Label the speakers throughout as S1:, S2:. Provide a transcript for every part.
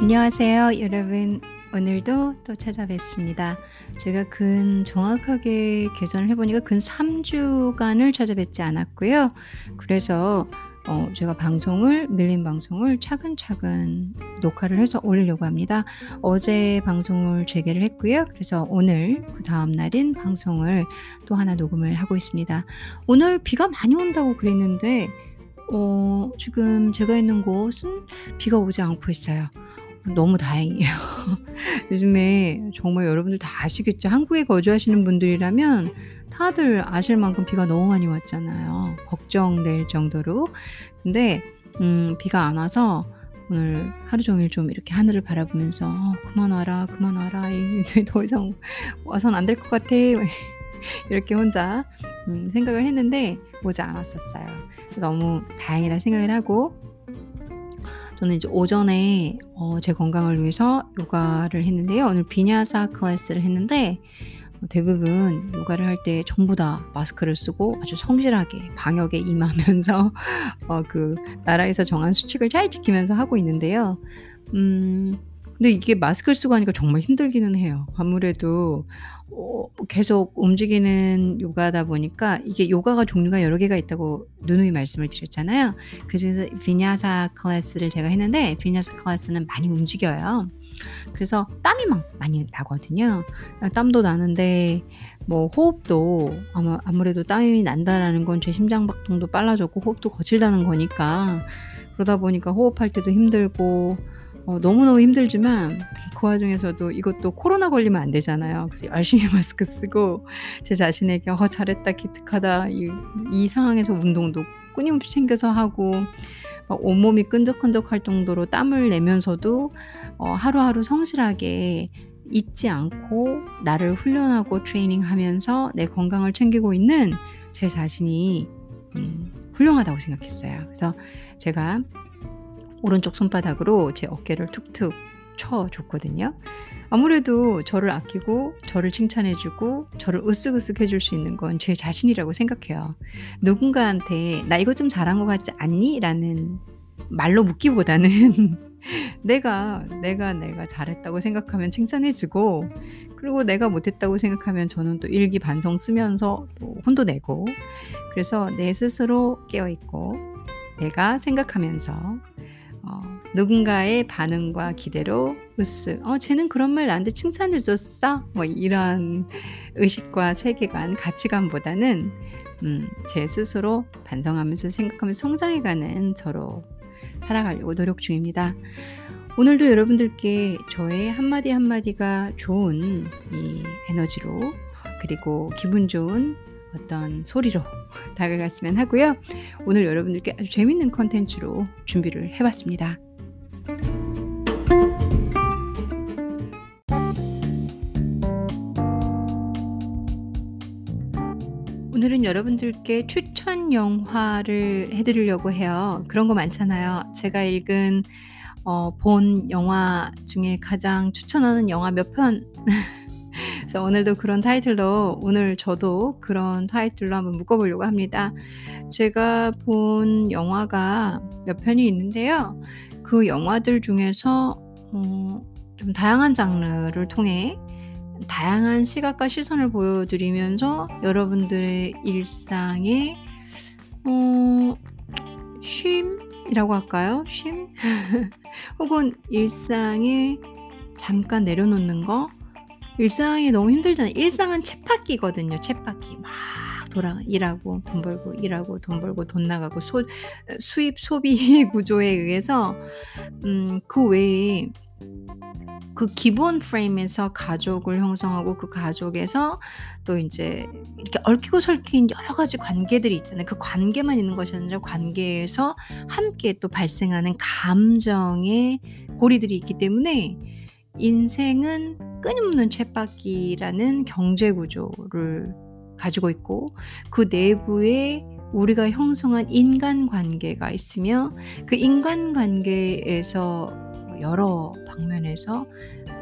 S1: 안녕하세요, 여러분. 오늘도 또 찾아뵙습니다. 제가 근 정확하게 계산을 해보니까 근 3주간을 찾아뵙지 않았고요. 그래서 어, 제가 방송을, 밀린 방송을 차근차근 녹화를 해서 올리려고 합니다. 어제 방송을 재개를 했고요. 그래서 오늘 그 다음 날인 방송을 또 하나 녹음을 하고 있습니다. 오늘 비가 많이 온다고 그랬는데 어, 지금 제가 있는 곳은 비가 오지 않고 있어요. 너무 다행이에요. 요즘에 정말 여러분들 다 아시겠죠? 한국에 거주하시는 분들이라면 다들 아실 만큼 비가 너무 많이 왔잖아요. 걱정될 정도로. 근데 음, 비가 안 와서 오늘 하루 종일 좀 이렇게 하늘을 바라보면서 어, 그만 와라, 그만 와라. 더 이상 와선 안 될 것 같아. 이렇게 혼자 음, 생각을 했는데 오지 않았었어요. 너무 다행이라 생각을 하고 저는 이제 오전에 어, 제 건강을 위해서 요가를 했는데요. 오늘 비냐사 클래스를 했는데 어, 대부분 요가를 할 때 전부 다 마스크를 쓰고 아주 성실하게 방역에 임하면서 어, 그 나라에서 정한 수칙을 잘 지키면서 하고 있는데요. 음, 근데 이게 마스크를 쓰고 하니까 정말 힘들기는 해요. 아무래도 어, 계속 움직이는 요가다 보니까 이게 요가가 종류가 여러 개가 있다고 누누이 말씀을 드렸잖아요. 그중에서 비냐사 클래스를 제가 했는데 비냐사 클래스는 많이 움직여요. 그래서 땀이 막 많이 나거든요. 땀도 나는데 뭐 호흡도 아마 아무래도 땀이 난다라는 건 제 심장 박동도 빨라졌고 호흡도 거칠다는 거니까 그러다 보니까 호흡할 때도 힘들고 어, 너무너무 힘들지만 그 와중에서도 이것도 코로나 걸리면 안 되잖아요. 그래서 열심히 마스크 쓰고 제 자신에게 어, 잘했다, 기특하다. 이, 이 상황에서 운동도 끊임없이 챙겨서 하고 온몸이 끈적끈적할 정도로 땀을 내면서도 어, 하루하루 성실하게 잊지 않고 나를 훈련하고 트레이닝하면서 내 건강을 챙기고 있는 제 자신이 음, 훌륭하다고 생각했어요. 그래서 제가 오른쪽 손바닥으로 제 어깨를 툭툭 쳐줬거든요. 아무래도 저를 아끼고 저를 칭찬해주고 저를 으쓱으쓱 해줄 수 있는 건 제 자신이라고 생각해요. 누군가한테 나 이거 좀 잘한 것 같지 않니? 라는 말로 묻기보다는 내가 내가 내가 잘했다고 생각하면 칭찬해주고 그리고 내가 못했다고 생각하면 저는 또 일기 반성 쓰면서 또 혼도 내고 그래서 내 스스로 깨어 있고 내가 생각하면서 어, 누군가의 반응과 기대로 으쓱 어 쟤는 그런 말 나한테 칭찬을 줬어 뭐 이런 의식과 세계관 가치관보다는 음, 제 스스로 반성하면서 생각하면서 성장해가는 저로 살아가려고 노력 중입니다. 오늘도 여러분들께 저의 한마디 한마디가 좋은 이 에너지로 그리고 기분 좋은 어떤 소리로 다가갔으면 하고요. 오늘 여러분들께 아주 재밌는 컨텐츠로 준비를 해봤습니다. 오늘은 여러분들께 추천 영화를 해드리려고 해요. 그런 거 많잖아요. 제가 읽은 어, 본 영화 중에 가장 추천하는 영화 몇 편 그래서 오늘도 그런 타이틀로 오늘 저도 그런 타이틀로 한번 묶어보려고 합니다. 제가 본 영화가 몇 편이 있는데요. 그 영화들 중에서 어, 좀 다양한 장르를 통해 다양한 시각과 시선을 보여드리면서 여러분들의 일상에 어, 쉼이라고 할까요? 쉼? 혹은 일상에 잠깐 내려놓는 거 일상이 너무 힘들잖아요. 일상은 쳇바퀴거든요. 쳇바퀴 막 돌아 일하고 돈 벌고 일하고 돈 벌고 돈 나가고 소, 수입 소비 구조에 의해서 음, 그 외에 그 기본 프레임에서 가족을 형성하고 그 가족에서 또 이제 이렇게 얽히고 설킨 여러 가지 관계들이 있잖아요. 그 관계만 있는 것이 아니라 관계에서 함께 또 발생하는 감정의 고리들이 있기 때문에 인생은 끊임없는 쳇바퀴라는 경제 구조를 가지고 있고 그 내부에 우리가 형성한 인간 관계가 있으며 그 인간 관계에서 여러 방면에서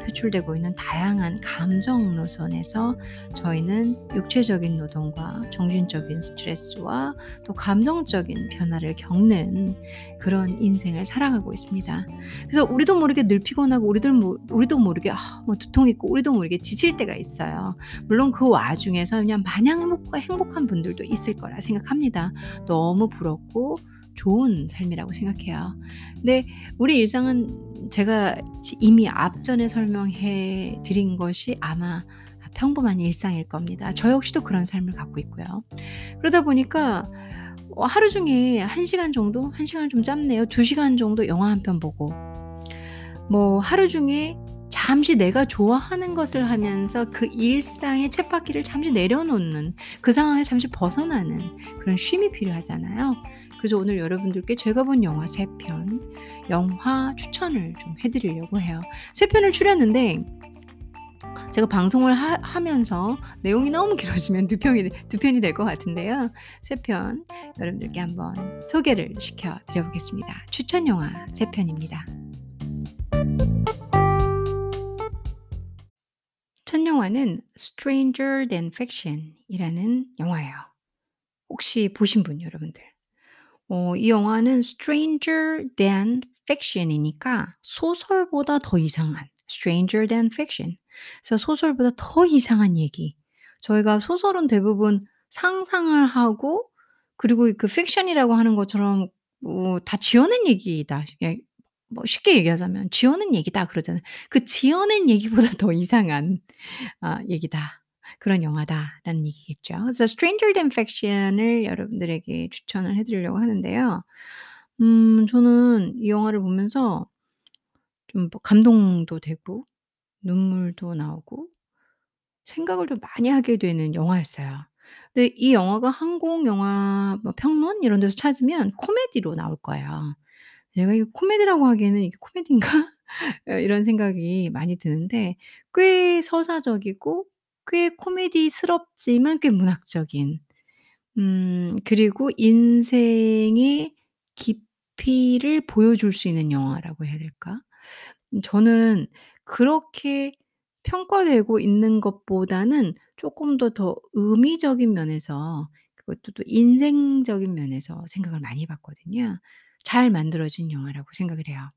S1: 표출되고 있는 다양한 감정 노선에서 저희는 육체적인 노동과 정신적인 스트레스와 또 감정적인 변화를 겪는 그런 인생을 살아가고 있습니다. 그래서 우리도 모르게 늘 피곤하고 우리들 모, 우리도 모르게 아, 뭐 두통 있고 우리도 모르게 지칠 때가 있어요. 물론 그 와중에서 그냥 마냥 행복한 분들도 있을 거라 생각합니다. 너무 부럽고 좋은 삶이라고 생각해요. 근데 우리 일상은 제가 이미 앞전에 설명해 드린 것이 아마 평범한 일상일 겁니다. 저 역시도 그런 삶을 갖고 있고요. 그러다 보니까 어, 하루 중에 1시간 정도, 1시간 좀 짧네요. 2시간 정도 영화 한 편 보고, 뭐 하루 중에 잠시 내가 좋아하는 것을 하면서 그 일상의 쳇바퀴를 잠시 내려놓는 그 상황에서 잠시 벗어나는 그런 쉼이 필요하잖아요. 그래서 오늘 여러분들께 제가 본 영화 3편 영화 추천을 좀 해드리려고 해요. 3편을 추렸는데 제가 방송을 하, 면서 내용이 너무 길어지면 두 편이 두 편이 될 것 같은데요. 세 편 여러분들께 한번 소개를 시켜 드려보겠습니다. 추천 영화 세 편입니다. 첫 영화는 Stranger Than Fiction이라는 영화예요. 혹시 보신 분 여러분들? 어, 이 영화는 Stranger Than Fiction이니까 소설보다 더 이상한 Stranger Than Fiction. 그래서 소설보다 더 이상한 얘기. 저희가 소설은 대부분 상상을 하고 그리고 그 픽션이라고 하는 것처럼 뭐 다 지어낸 얘기다. 예, 뭐 쉽게 얘기하자면 지어낸 얘기다 그러잖아요. 그 지어낸 얘기보다 더 이상한 아 얘기다. 그런 영화다라는 얘기겠죠. 그래서 Stranger Than Fiction을 여러분들에게 추천을 해 드리려고 하는데요. 음 저는 이 영화를 보면서 좀뭐 감동도 되고 눈물도 나오고 생각을 좀 많이 하게 되는 영화였어요. 근데 이 영화가 한국 영화 뭐 평론 이런 데서 찾으면 코미디로 나올 거예요. 내가 이거 코미디라고 하기에는 '이게 코미디인가?' 어 이런 생각이 많이 드는데 꽤 서사적이고 꽤 코미디스럽지만 꽤 문학적인 음 그리고 인생의 깊이를 보여줄 수 있는 영화라고 해야 될까? 음 저는 그렇게 평가되고 있는 것보다는 쪼끔 더더 의미적인 면에서 그것도 또 인생적인 면에서 생각을 많이 해 봤거든요. 잘 만들어진 영화라고 생각을 해요.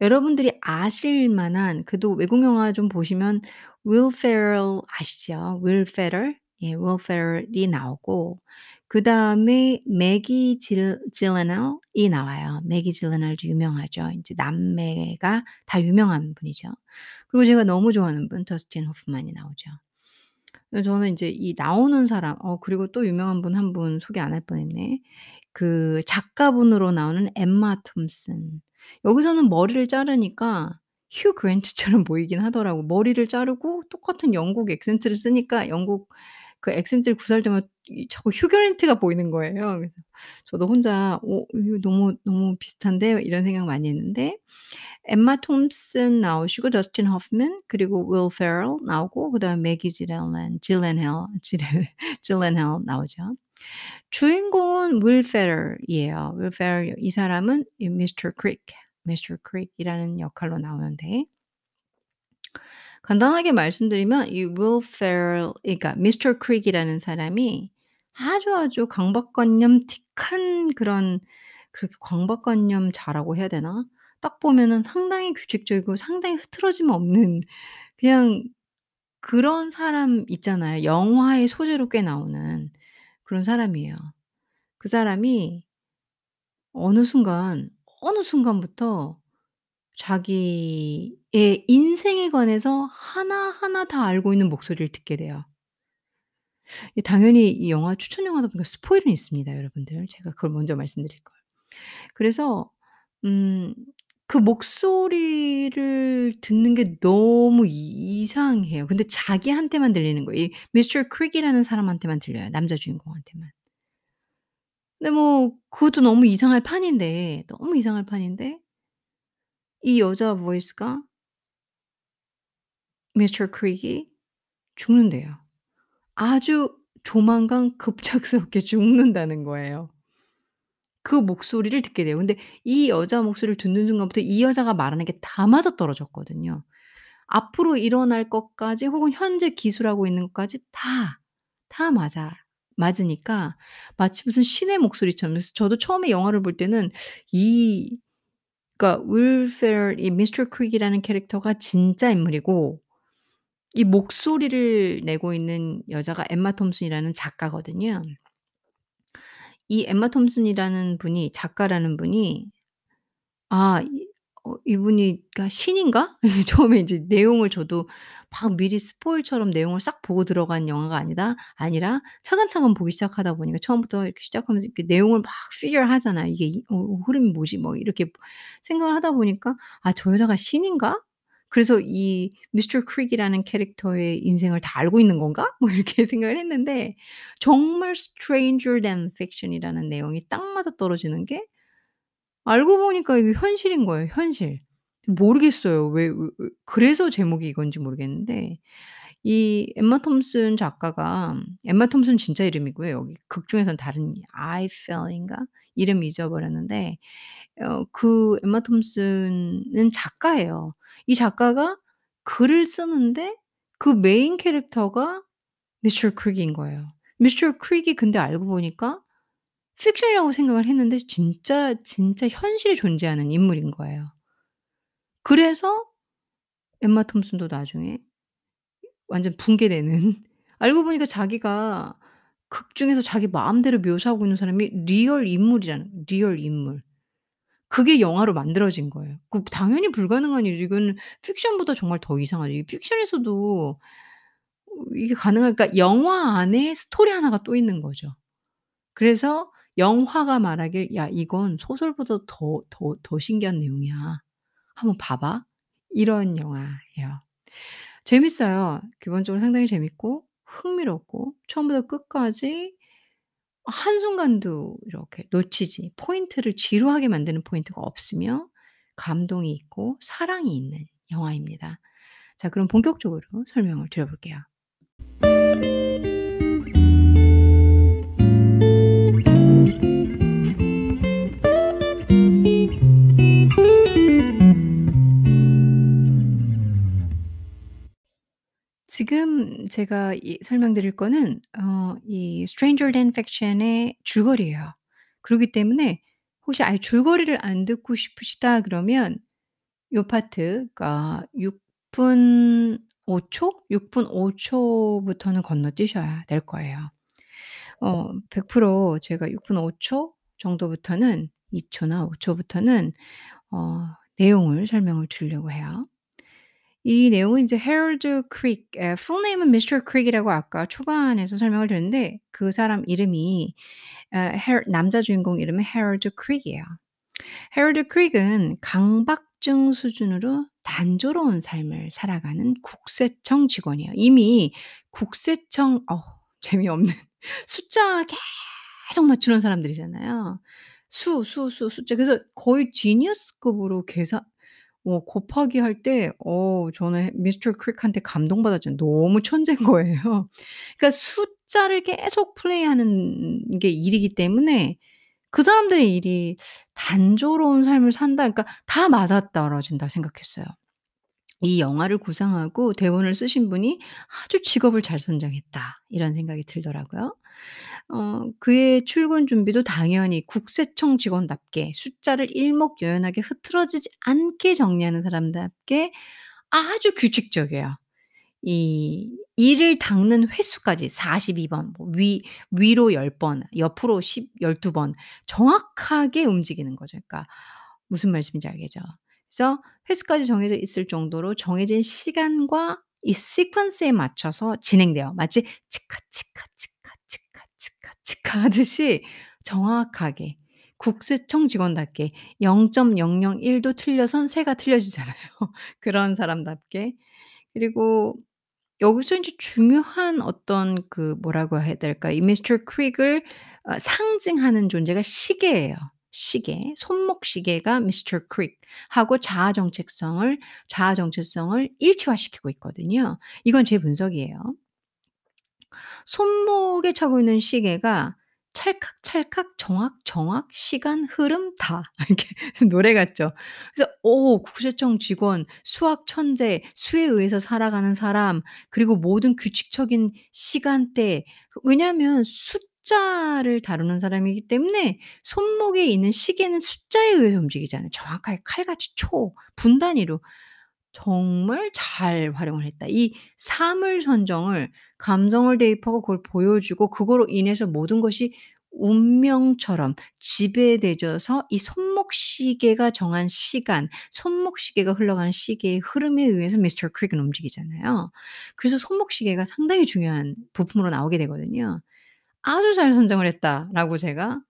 S1: 여러분들이 아실 만한 그래도 외국 영화 좀 보시면 Will Ferrell 아시죠? Will Ferrell? 예 Will Ferrell이 나오고 그다음에 매기 질 질레널이 나와요. 매기 질레널도 유명하죠. 인제 남매가 다 유명한 분이죠. 그리고 제가 너무 좋아하는 분 더스틴 호프만이 나오죠. 저는 인제 이 나오는 사람 어 그리고 또 유명한 분한분 소개 안 할 뻔했네. 그 작가분으로 나오는 톰슨. 여기서는 머리를 자르니까 휴 그랜트처럼 보이긴 하더라고. 머리를 자르고 똑같은 영국 액센트를 쓰니까 영국 그 액센트를 때마다 이 자꾸 휴 그랜트가 보이는 거예요. 그래서 저도 혼자 '어 이거 너무, 너무 비슷한데?' 이런 생각 많이 했는데 엠마 톰슨 나오시고 더스틴 호프만 그리고 윌 페럴 나오고 그다음에 매기 질렌 질렌헬 질렌 질렌헬 나오죠. 주인공은 윌 페럴이에요. 윌 페럴 이 사람은 이 미스터 크릭, 미스터 크릭이라는 역할로 나오는데 간단하게 말씀드리면 이 윌 페럴 그러니까 미스터 크릭이라는 사람이 아주 아주 강박관념틱한 그런 그렇게 강박관념 자라고 해야 되나? 딱 보면은 상당히 규칙적이고 상당히 흐트러짐 없는 그냥 그런 사람 있잖아요. 영화의 소재로 꽤 나오는 그런 사람이에요. 그 사람이 어느 순간, 어느 순간부터 자기의 인생에 관해서 하나하나 다 알고 있는 목소리를 듣게 돼요. 당연히 이 영화 추천 영화다 보니까 스포일은 있습니다, 여러분들. 제가 그걸 먼저 말씀드릴 거예요. 그래서 음 그 목소리를 듣는 게 너무 이상해요. 근데 자기한테만 들리는 거예요. 이 미스터 크릭이라는 사람한테만 들려요, 남자 주인공한테만. 근데 뭐 그것도 너무 이상할 판인데, 너무 이상할 판인데 이 여자 보이스가 미스터 크릭이 죽는대요. 아주 조만간 급작스럽게 죽는다는 거예요. 그 목소리를 듣게 돼요. 근데 이 여자 목소리를 듣는 순간부터 이 여자가 말하는 게 다 맞아떨어졌거든요. 앞으로 일어날 것까지 혹은 현재 기술하고 있는 것까지 다, 다 맞아 맞으니까 마치 무슨 신의 목소리처럼 저도 처음에 영화를 볼 때는 이 그러니까 윌 페럴 이 미스터 크릭이라는 캐릭터가 진짜 인물이고 이 목소리를 내고 있는 여자가 엠마 톰슨이라는 작가거든요. 이 엠마 톰슨이라는 분이 작가라는 분이 아이 어 이분이 신인가? 처음에 이제 내용을 저도 막 미리 스포일처럼 내용을 싹 보고 들어간 영화가 아니다 아니라 차근차근 보기 시작하다 보니까 처음부터 이렇게 시작하면서 이렇게 내용을 막 figure 하잖아요. 이게 이 어 어 흐름이 뭐지 뭐 이렇게 생각을 하다 보니까 '아 저 여자가 신인가? 그래서 이 미스터 크릭이라는 캐릭터의 인생을 다 알고 있는 건가?' 뭐 이렇게 생각을 했는데 정말 stranger than fiction이라는 내용이 딱 맞아떨어지는 게 알고 보니까 이게 현실인 거예요, 현실. 모르겠어요. 왜 왜 왜 그래서 제목이 이건지 모르겠는데 이 엠마 톰슨 작가가 엠마 톰슨 진짜 이름이고요. 여기 극 중에서는 다른 아이펠인가 이름 잊어버렸는데 어 그 엠마 톰슨은 작가예요. 이 작가가 글을 쓰는데 그 메인 캐릭터가 미스터 크릭인 거예요. 미스터 크릭이 근데 알고 보니까 픽션이라고 생각을 했는데 진짜, 진짜 현실에 존재하는 인물인 거예요. 그래서 엠마 톰슨도 나중에 완전 붕괴되는 알고 보니까 자기가 극 중에서 자기 마음대로 묘사하고 있는 사람이 real 인물이라는 real 인물. 그게 영화로 만들어진 거예요. 그 당연히 불가능한 일이죠. 이거는 픽션보다 정말 더 이상하죠. 이 픽션에서도 어 이게 가능할까? 영화 안에 스토리 하나가 또 있는 거죠. 그래서 영화가 말하길 "야 이건 소설보다 더 더 더 신기한 내용이야. 한번 봐 봐." 이런 영화예요. 재밌어요. 기본적으로 상당히 재밌고 흥미롭고 처음부터 끝까지 한순간도 이렇게 놓치지 포인트를 지루하게 만드는 포인트가 없으며 감동이 있고 사랑이 있는 영화입니다. 자 그럼 본격적으로 설명을 드려 볼게요. 지금 제가 이 설명드릴 거는 어 이 Stranger Than Fiction의 줄거리예요. 그러기 때문에 혹시 아예 줄거리를 안 듣고 싶으시다 그러면 요 파트 그러니까 6분 5 초? 6분 5 초부터는 건너뛰셔야 될 거예요. 어 100% 제가 6분 5초 정도부터는 2 초나 5 초부터는 어 내용을 설명을 드리려고 해요. 이 내용은 이제 헤럴드 크릭 에 full name은 미스터 크릭이라고 아까 초반에서 설명을 드렸는데 그 사람 이름이 어헤 남자 주인공 이름은 헤럴드 크릭이에요. 헤럴드 크릭은 강박증 수준으로 단조로운 삶을 살아가는 국세청 직원이에요. 이미 국세청 어 재미없는 숫자 계속 맞추는 사람들이잖아요. 수, 수, 수, 숫자. 그래서 거의 지니어스급으로 계산 어 곱하기 할 때 어 저는 미스터 크릭한테 감동받았죠. 너무 천재인 거예요. 그러니까 숫자를 계속 플레이하는 게 일이기 때문에 그 사람들의 일이 '단조로운 삶을 산다.' 그러니까 다 맞아떨어진다 생각했어요. 이 영화를 구상하고 대본을 쓰신 분이 '아주 직업을 잘 선정했다.' 이런 생각이 들더라고요. 어 그의 출근 준비도 당연히 국세청 직원답게 숫자를 일목요연하게 흐트러지지 않게 정리하는 사람답게 아주 규칙적이에요. 이 이를 닦는 횟수까지 42번 뭐 위 위로 10번 옆으로 10 12번 정확하게 움직이는 거죠. 그러니까 무슨 말씀인지 알겠죠? 그래서 횟수까지 정해져 있을 정도로 정해진 시간과 이 시퀀스에 맞춰서 진행돼요. 마치 치카 치카 치카 치카 치카 치카 하듯이 정확하게 국세청 직원답게 0.001도 틀려선 새가 틀려지잖아요. 그런 사람답게 그리고 여기서 인제 중요한 어떤 그 뭐라고 해야 될까? 이 미스터 크릭을 어 상징하는 존재가 시계예요. 시계. 손목 시계가 미스터 크릭하고 자아 정체성을 자아 정체성을 일치화시키고 있거든요. 이건 제 분석이에요. 손목에 차고 있는 시계가 찰칵찰칵 정확, 정확, 시간, 흐름 다 이렇게 노래 같죠. 그래서 오 국세청 직원, 수학 천재, 수에 의해서 살아가는 사람 그리고 모든 규칙적인 시간대 그 왜냐하면 숫자를 다루는 사람이기 때문에 손목에 있는 시계는 숫자에 의해서 움직이잖아요. 정확하게 칼같이 초, 분 단위로 정말 잘 활용을 했다. 이 사물 선정을 감정을 대입하고 그걸 보여주고 그거로 인해서 모든 것이 운명처럼 지배되져서 이 손목시계가 정한 시간, 손목시계가 흘러가는 시계의 흐름에 의해서 미스터 크릭은 움직이잖아요. 그래서 손목시계가 상당히 중요한 부품으로 나오게 되거든요. '아주 잘 선정을 했다.'라고 제가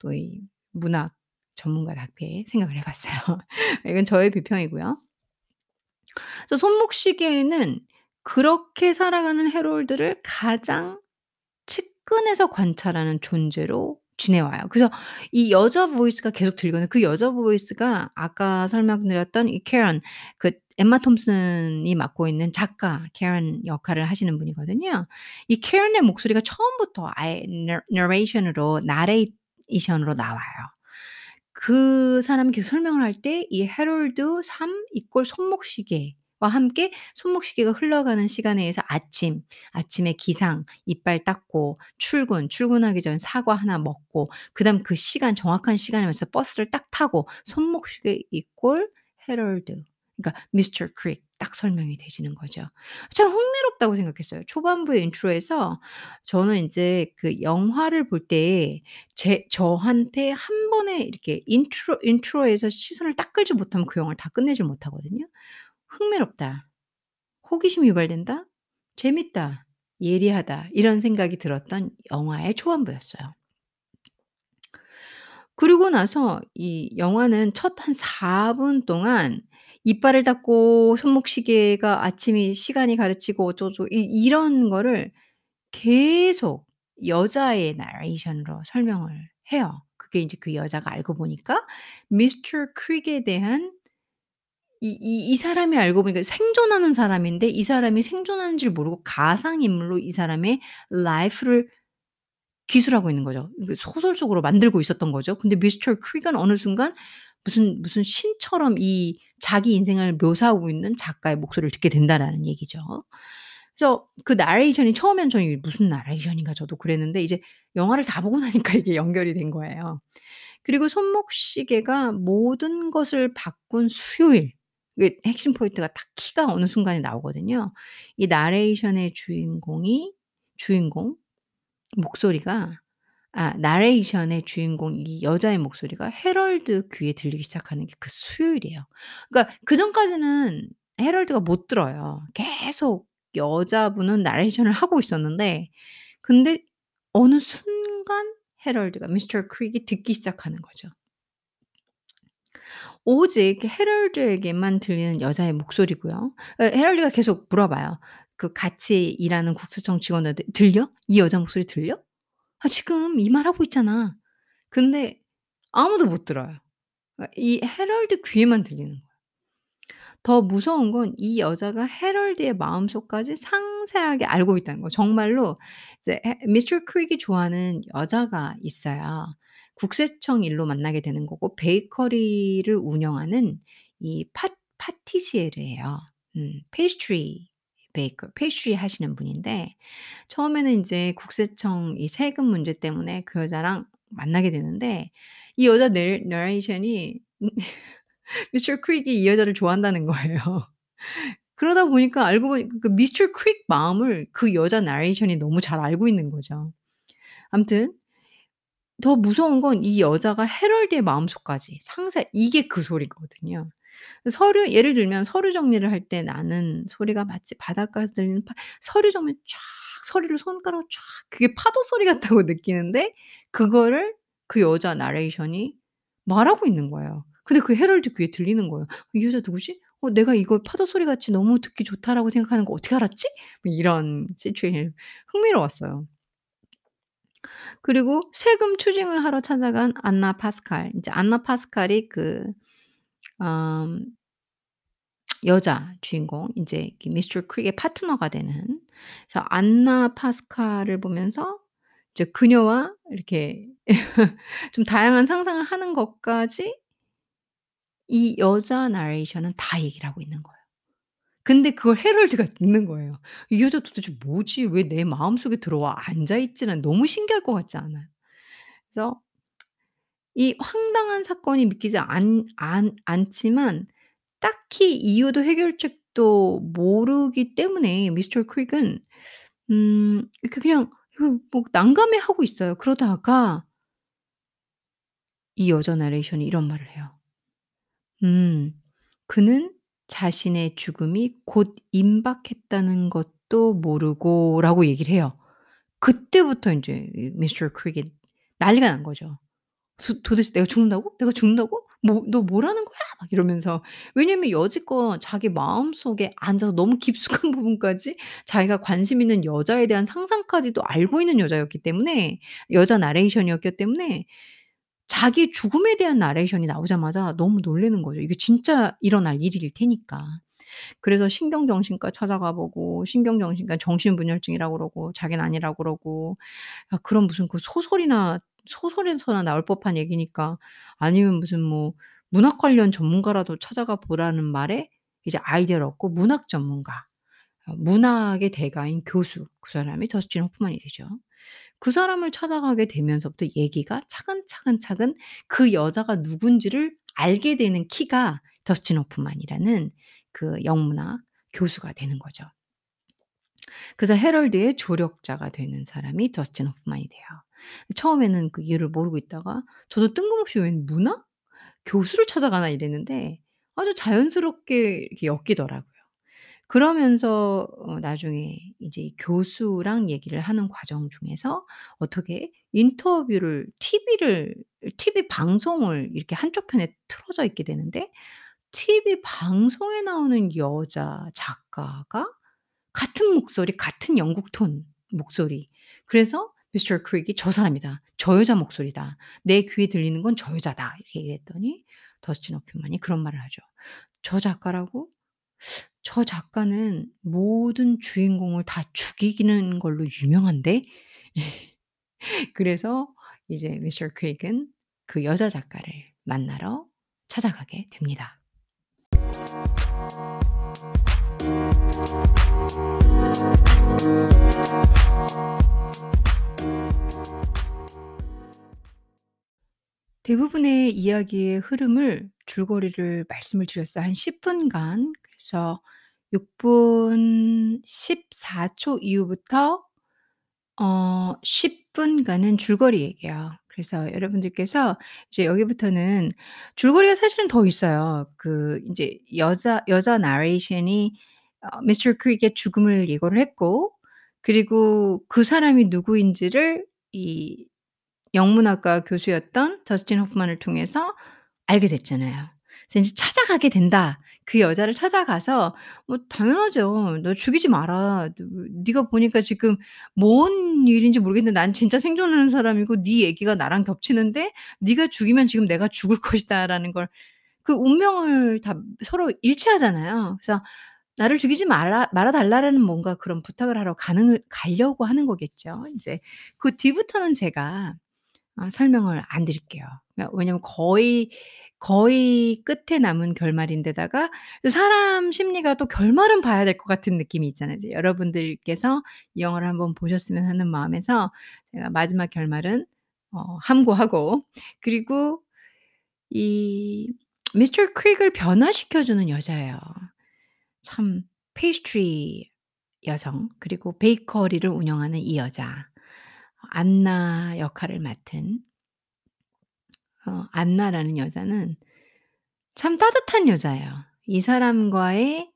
S1: 또 이 문학 전문가 답게 생각을 해 봤어요. 이건 저의 비평이고요. 그래서 손목시계는 그렇게 살아가는 해롤드를 가장 측근에서 관찰하는 존재로 지내와요. 그래서 이 여자 voice가 계속 들리거든요. 그 여자 voice가 아까 설명드렸던 이 캐런 그 엠마 톰슨이 맡고 있는 작가 캐런 역할을 하시는 분이거든요. 이 캐런의 목소리가 처음부터 아예 너 너레이션으로 나레이션으로 나와요. 그 사람이 계속 설명을 할 때이 해롤드 3 equal 손목시계 와 함께 손목시계가 흘러가는 시간에 의해서 아침, 아침에 기상, 이빨 닦고 출근, 출근하기 전에 사과 하나 먹고 그 다음 그 시간 정확한 시간에 맞춰서 버스를 딱 타고 손목시계 equal 해럴드 그러니까 미스터 크릭 딱 설명이 되시는 거죠. 참 흥미롭다고 생각했어요. 초반부의 intro에서 저는 인제 그 영화를 볼 때 제 저한테 한 번에 이렇게 intro intro에서 시선을 딱 끌지 못하면 그 영화를 다 끝내질 못하거든요. '흥미롭다. 호기심이 유발된다. 재밌다. 예리하다.' 이런 생각이 들었던 영화의 초반부였어요. 그러고 나서 이 영화는 첫 한 4분 동안 이빨을 닦고 손목시계가 아침이 시간이 가르치고 어쩌고 이 이런 거를 계속 여자의 나레이션으로 설명을 해요. 그게 인제 그 여자가 알고 보니까 미스터 크릭에 대한 이 이 이 사람이 알고 보니까 생존하는 사람인데 이 사람이 생존하는 줄 모르고 가상 인물로 이 사람의 life를 기술하고 있는 거죠. 이게 소설 속으로 만들고 있었던 거죠. 근데 미스터 크릭은 어느 순간 무슨 무슨 신처럼 이 자기 인생을 묘사하고 있는 작가의 목소리를 듣게 된다라는 얘기죠. 그래서 그 나레이션이 처음에는 저는 '무슨 나레이션인가.' 저도 그랬는데 이제 영화를 다 보고 나니까 이게 연결이 된 거예요. 그리고 손목시계가 모든 것을 바꾼 수요일 이게 핵심 포인트가 딱 키가 어느 순간에 나오거든요. 이 나레이션의 주인공이 주인공 목소리가 아 나레이션의 주인공 이 여자의 목소리가 해럴드 귀에 들리기 시작하는 게 그 수요일이에요. 그러니까 그 전까지는 해럴드가 못 들어요. 계속 여자분은 나레이션을 하고 있었는데 근데 어느 순간 해럴드가 미스터 크릭이 듣기 시작하는 거죠. 오직 해럴드에게만 들리는 여자의 목소리고요. 어 해럴드가 계속 물어봐요. 그 같이 일하는 국세청 직원한테 "들려? 이 여자 목소리 들려?" " 아 지금 이 말 하고 있잖아." 근데 아무도 못 들어요. 그러니까 이 해럴드 귀에만 들리는 거예요. 더 무서운 건 이 여자가 해럴드의 마음속까지 상세하게 알고 있다는 거예요. 정말로 이제 해 미스터 크릭이 좋아하는 여자가 있어요. 국세청 일로 만나게 되는 거고 베이커리를 운영하는 이 파 파티시에르예요. 음 pastry baker 페이스트리 하시는 분인데 처음에는 인제 국세청 이 세금 문제 때문에 그 여자랑 만나게 되는데 이 여자 내 내레이션이 미스터 크릭이 이 여자를 좋아한다는 거예요. 그러다 보니까 알고 보니 그 미스터 크릭 마음을 그 여자 나레이션이 너무 잘 알고 있는 거죠. 아무튼 더 무서운 건 이 여자가 해럴드의 마음속까지 상세 이게 그 소리거든요. 서류 예를 들면 서류 정리를 할 때 나는 소리가 마치 바닷가에서 들리는 파 서류 정리 쫙 서류를 손가락으로 쫙 그게 파도 소리 같다고 느끼는데 그거를 그 여자 나레이션이 말하고 있는 거예요. 근데 그 해럴드 귀에 들리는 거예요. '이 여자 누구지? 어 내가 이걸 파도 소리 같이 너무 듣기 좋다.'라고 생각하는 거 어떻게 알았지?' 뭐 이런 situation 흥미로웠어요. 그리고 세금 추징을 하러 찾아간 안나 파스칼. 인제 안나 파스칼이 그 음 여자 주인공 인제 그 미스터 크릭의 파트너가 되는 그래서 안나 파스칼을 보면서 이제 그녀와 이렇게 좀 다양한 상상을 하는 것까지 이 여자 나레이션은 다 얘기를 하고 있는 거예요. 근데 그걸 해럴드가 듣는 거예요. '이 여자 도대체 뭐지? 왜 내 마음속에 들어와 앉아 있지는' 너무 신기할 것 같지 않아요? 그래서 이 황당한 사건이 믿기지 않않 않지만 딱히 이유도 해결책도 모르기 때문에 미스터 크릭은 음 이렇게 그냥 그뭐 난감해 하고 있어요. 그러다가 이 여자 나레이션이 이런 말을 해요. 음. 그는 자신의 죽음이 곧 임박했다는 것도 모르고라고 얘기를 해요. 그때부터 인제 이 미스터 크릭이 난리가 난 거죠. 도 도대체 '내가 죽는다고? 내가 죽는다고? 뭐 너 뭐라는 거야?' 막 이러면서 왜냐면 여지껏 자기 마음속에 앉아서 너무 깊숙한 부분까지 자기가 관심 있는 여자에 대한 상상까지도 알고 있는 여자였기 때문에 여자 나레이션이었기 때문에 자기 죽음에 대한 나레이션이 나오자마자 너무 놀라는 거죠. 이게 진짜 일어날 일일 테니까. 그래서 신경정신과 찾아가 보고 신경정신과 정신분열증이라고 그러고 자기는 아니라고 그러고 아 그런 무슨 그 소설이나 소설에서나 나올 법한 얘기니까 아니면 무슨 뭐 문학 관련 전문가라도 찾아가 보라는 말에 이제 아이디어를 얻고 문학 전문가 어 문학의 대가인 교수 그 사람이 더스틴 호프만이 되죠. 그 사람을 찾아가게 되면서부터 얘기가 차근차근차근 그 여자가 누군지를 알게 되는 키가 더스틴 호프만이라는 그 영문학 교수가 되는 거죠. 그래서 해럴드의 조력자가 되는 사람이 더스틴 호프만이 돼요. 처음에는 그 이유를 모르고 있다가 저도 뜬금없이 '웬 문학 교수를 찾아가나?' 이랬는데 아주 자연스럽게 이렇게 엮이더라고요. 그러면서 어 나중에 이제 이 교수랑 얘기를 하는 과정 중에서 어떻게 인터뷰를 TV를 TV 방송을 이렇게 한쪽 편에 틀어져 있게 되는데 TV 방송에 나오는 여자 작가가 같은 목소리 같은 영국 톤 목소리. 그래서 미스터 크릭이 '저 사람이다. 저 여자 목소리다. 내 귀에 들리는 건 저 여자다.' 이렇게 얘기했더니 더스틴 호프만이 그런 말을 하죠. "저 작가라고? 저 작가는 모든 주인공을 다 죽이는 걸로 유명한데?" 그래서 이제 미스터 크릭은 그 여자 작가를 만나러 찾아가게 됩니다. 대부분의 이야기의 흐름을 줄거리를 말씀을 드렸어요. 한 10 분간. 그래서 6분 14초 이후부터 어 10 분간은 줄거리 얘기예요. 그래서 여러분들께서 이제 여기부터는 줄거리가 사실은 더 있어요. 그 인제 여자 여자 나레이션이 어 미스터 크릭의 죽음을 예고를 했고 그리고 그 사람이 누구인지를 이 영문학과 교수였던 더스틴 호프만을 통해서 알게 됐잖아요. 그래서 인제 찾아가게 된다. 그 여자를 찾아가서 뭐 당연하죠. "너 죽이지 마라. 너 네가 보니까 지금 뭔 일인지 모르겠는데 난 진짜 생존하는 사람이고 네 얘기가 나랑 겹치는데 네가 죽이면 지금 내가 죽을 것이다."라는 걸 그 운명을 다 서로 일치하잖아요. 그래서 나를 죽이지 말아 말아 달라라는 뭔가 그런 부탁을 하러 가는 가려고 하는 거겠죠. 인제 그 뒤부터는 제가 아 설명을 안 드릴게요. 왜 왜냐면 거의, 거의 끝에 남은 결말인데다가 그 사람 심리가 또 결말은 봐야 될 것 같은 느낌이 있잖아요. 여러분들께서 이 영화를 한번 보셨으면 하는 마음에서 제가 마지막 결말은 어 함구하고 그리고 이 미스터 크릭을 변화시켜 주는 여자예요. 참 페이스트리 여성 그리고 베이커리를 운영하는 이 여자. 안나 역할을 맡은 어 안나라는 여자는 참 따뜻한 여자예요. 이 사람과의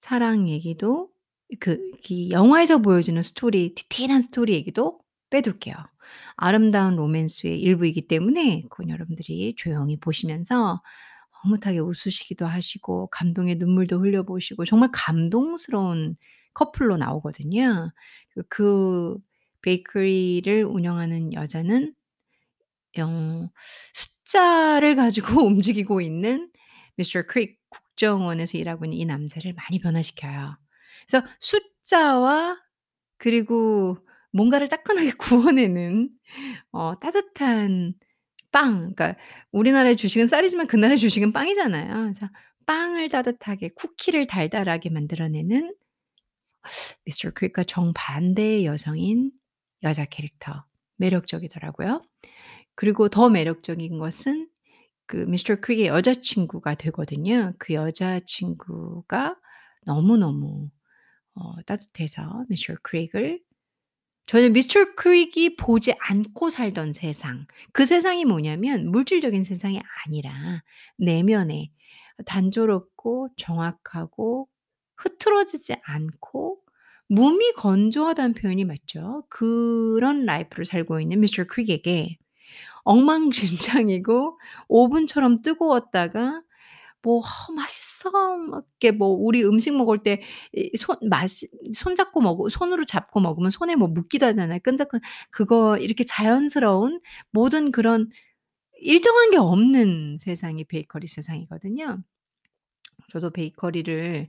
S1: 사랑 얘기도 그이 영화에서 보여주는 스토리 디테일한 스토리 얘기도 빼둘게요. 아름다운 로맨스의 일부이기 때문에 그건 여러분들이 조용히 보시면서 흐뭇하게 웃으시기도 하시고 감동의 눈물도 흘려 보시고 정말 감동스러운 커플로 나오거든요. 그그 베이커리를 운영하는 여자는 어 숫자를 가지고 움직이고 있는 미스터 크릭 국정원에서 일하고 있는 이 남자를 많이 변화시켜요. 그래서 숫자와 그리고 뭔가를 따끈하게 구워내는 어 따뜻한 빵 그러니까 우리나라의 주식은 쌀이지만 그 나라의 주식은 빵이잖아요. 그래서 빵을 따뜻하게 쿠키를 달달하게 만들어내는 미스터 크릭과 정반대의 여성인 여자 캐릭터 매력적이더라고요. 그리고 더 매력적인 것은 그 미스터 크릭의 여자친구가 되거든요. 그 여자친구가 너무너무 어 따뜻해서 미스터 크릭을 저는 미스터 크릭이 보지 않고 살던 세상 그 세상이 뭐냐면 물질적인 세상이 아니라 내면에 단조롭고 정확하고 흐트러지지 않고 몸이 건조하다는 표현이 맞죠. 그런 라이프를 살고 있는 미스터 크릭에게 엉망진창이고 오븐처럼 뜨거웠다가 뭐 "어 맛있어." 막 이렇게 뭐 우리 음식 먹을 때이손 맛이 손잡고 먹으 손으로 잡고 먹으면 손에 뭐 묻기도 하잖아요. 끈적끈 그거 이렇게 자연스러운 모든 그런 일정한 게 없는 세상이 베이커리 세상이거든요. 저도 베이커리를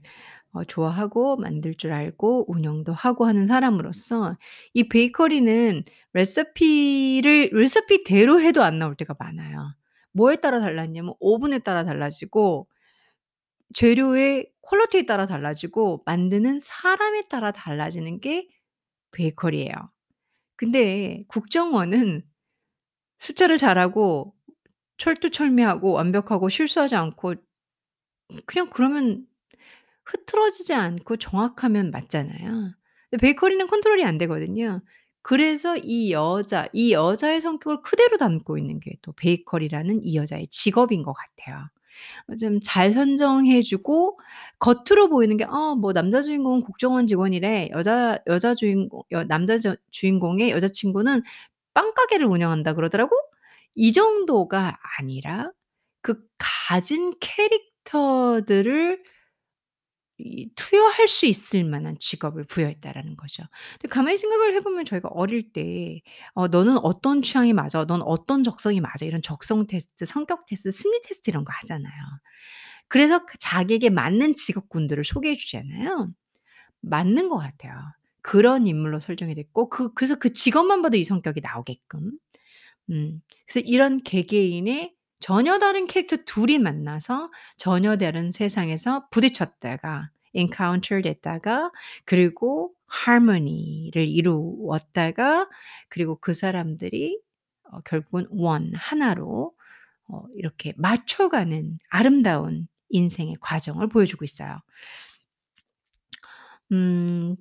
S1: 어 좋아하고 만들 줄 알고 운영도 하고 하는 사람으로서 이 베이커리는 레시피를 레시피대로 해도 안 나올 때가 많아요. 뭐에 따라 달랐냐면 오븐에 따라 달라지고 재료의 quality에 따라 달라지고 만드는 사람에 따라 달라지는 게 베이커리예요. 근데 국정원은 숫자를 잘하고 철두철미하고 완벽하고 실수하지 않고 그냥 그러면 흐트러지지 않고 정확하면 맞잖아요. 근데 베이커리는 컨트롤이 안 되거든요. 그래서 이 여자, 이 여자의 성격을 그대로 담고 있는 게 또 베이커리라는 이 여자의 직업인 것 같아요. 어 좀 잘 선정해 주고 겉으로 보이는 게 '어 뭐 남자 주인공은 국정원 직원이래. 여자 여자 주인공 여 남자 저 주인공의 여자친구는 빵가게를 운영한다.' 그러더라고? 이 정도가 아니라 그 가진 캐릭터들을 이 투여할 수 있을 만한 직업을 부여했다라는 거죠. 근데 가만히 생각을 해 보면 저희가 어릴 때 어 "너는 어떤 취향이 맞아. 넌 어떤 적성이 맞아." 이런 적성 테스트, 성격 테스트, 심리 테스트 이런 거 하잖아요. 그래서 그 자기에게 맞는 직업군들을 소개해 주잖아요. 맞는 것 같아요. 그런 인물로 설정이 됐고 그 그래서 그 직업만 봐도 이 성격이 나오게끔. 음 그래서 이런 개개인의 전혀 다른 캐릭터 둘이 만나서 전혀 다른 세상에서 부딪혔다가 encounter 됐다가 그리고 harmony를 이루었다가 그리고 그 사람들이 어 결국은 one 하나로 어 이렇게 맞춰가는 아름다운 인생의 과정을 보여주고 있어요. 음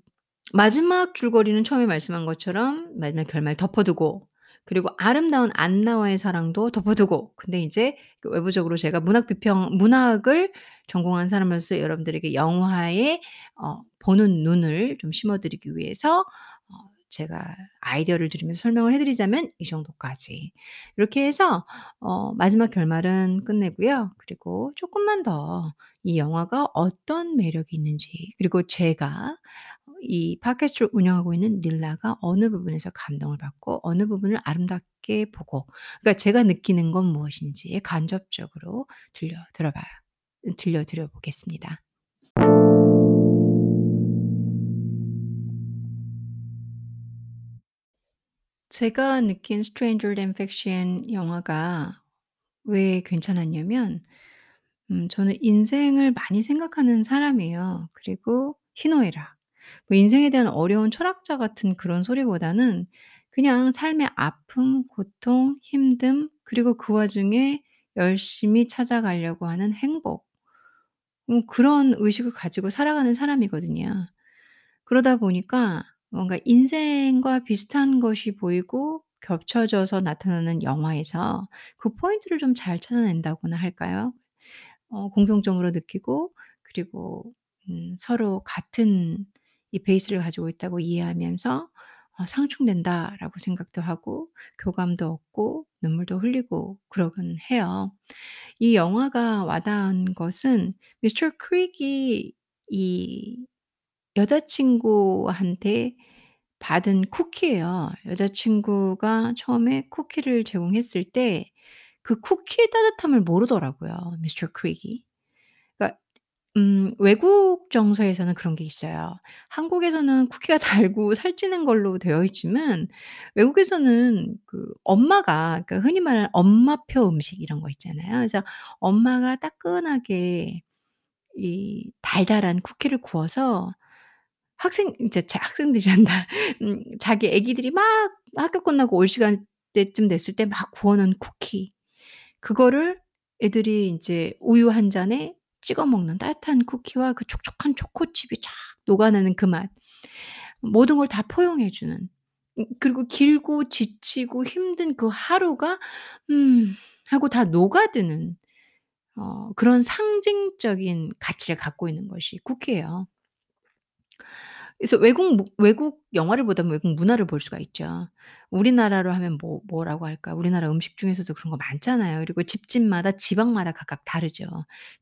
S1: 마지막 줄거리는 처음에 말씀한 것처럼 마지막 결말 덮어두고 그리고 아름다운 안나와의 사랑도 덮어두고 근데 이제 그 외부적으로 제가 문학 비평 문학을 전공한 사람으로서 여러분들에게 영화의 어 보는 눈을 좀 심어 드리기 위해서 어 제가 아이디어를 드리면서 설명을 해 드리자면 이 정도까지. 이렇게 해서 어 마지막 결말은 끝내고요. 그리고 쪼끔만 더 이 영화가 어떤 매력이 있는지 그리고 제가 이 팟캐스트를 운영하고 있는 릴라가 어느 부분에서 감동을 받고 어느 부분을 아름답게 보고 그러니까 제가 느끼는 건 무엇인지 간접적으로 들려 들어 봐요. 들려 드려 보겠습니다. 제가 느낀 스트레인저 댄 픽션 영화가 왜 괜찮았냐면 음 저는 인생을 많이 생각하는 사람이에요. 그리고 희노애락 뭐 인생에 대한 어려운 철학자 같은 그런 소리보다는 그냥 삶의 아픔, 고통, 힘듦 그리고 그 와중에 열심히 찾아가려고 하는 행복 음 그런 의식을 가지고 살아가는 사람이거든요. 그러다 보니까 뭔가 인생과 비슷한 것이 보이고 겹쳐져서 나타나는 영화에서 그 포인트를 좀 잘 찾아낸다고나 할까요? 어 공통점으로 느끼고 그리고 음 서로 같은 이 베이스를 가지고 있다고 이해하면서 어 '상충된다.'라고 생각도 하고 교감도 얻고 눈물도 흘리고 그러곤 해요. 이 영화가 와 닿은 것은 미스터 크릭이 이 여자친구한테 받은 쿠키예요. 여자친구가 처음에 쿠키를 제공했을 때 그 쿠키의 따뜻함을 모르더라고요 미스터 크릭이. 그러니까 음 외국 정서에서는 그런 게 있어요. 한국에서는 쿠키가 달고 살찌는 걸로 되어 있지만 외국에서는 그 엄마가 그러니까 흔히 말하는 엄마표 음식 이런 거 있잖아요. 그래서 엄마가 따끈하게 이 달달한 쿠키를 구워서 학생 자 학생들이란다. 음 자기 애기들이 막 학교 끝나고 올 시간 때쯤 됐을 때 막 구워 놓은 쿠키. 그거를 애들이 인제 우유 한 잔에 찍어 먹는 따뜻한 쿠키와 그 촉촉한 초코칩이 쫙 녹아나는 그 맛. 모든 걸 다 포용해 주는. 음 그리고 길고 지치고 힘든 그 하루가 '음.' 하고 다 녹아드는 어 그런 상징적인 가치를 갖고 있는 것이 쿠키예요. 그래서 외국 무 외국 영화를 보다 외국 문화를 볼 수가 있죠. 우리나라로 하면 뭐 뭐라고 할까? 우리나라 음식 중에서도 그런 거 많잖아요. 그리고 집집마다 지방마다 각각 다르죠,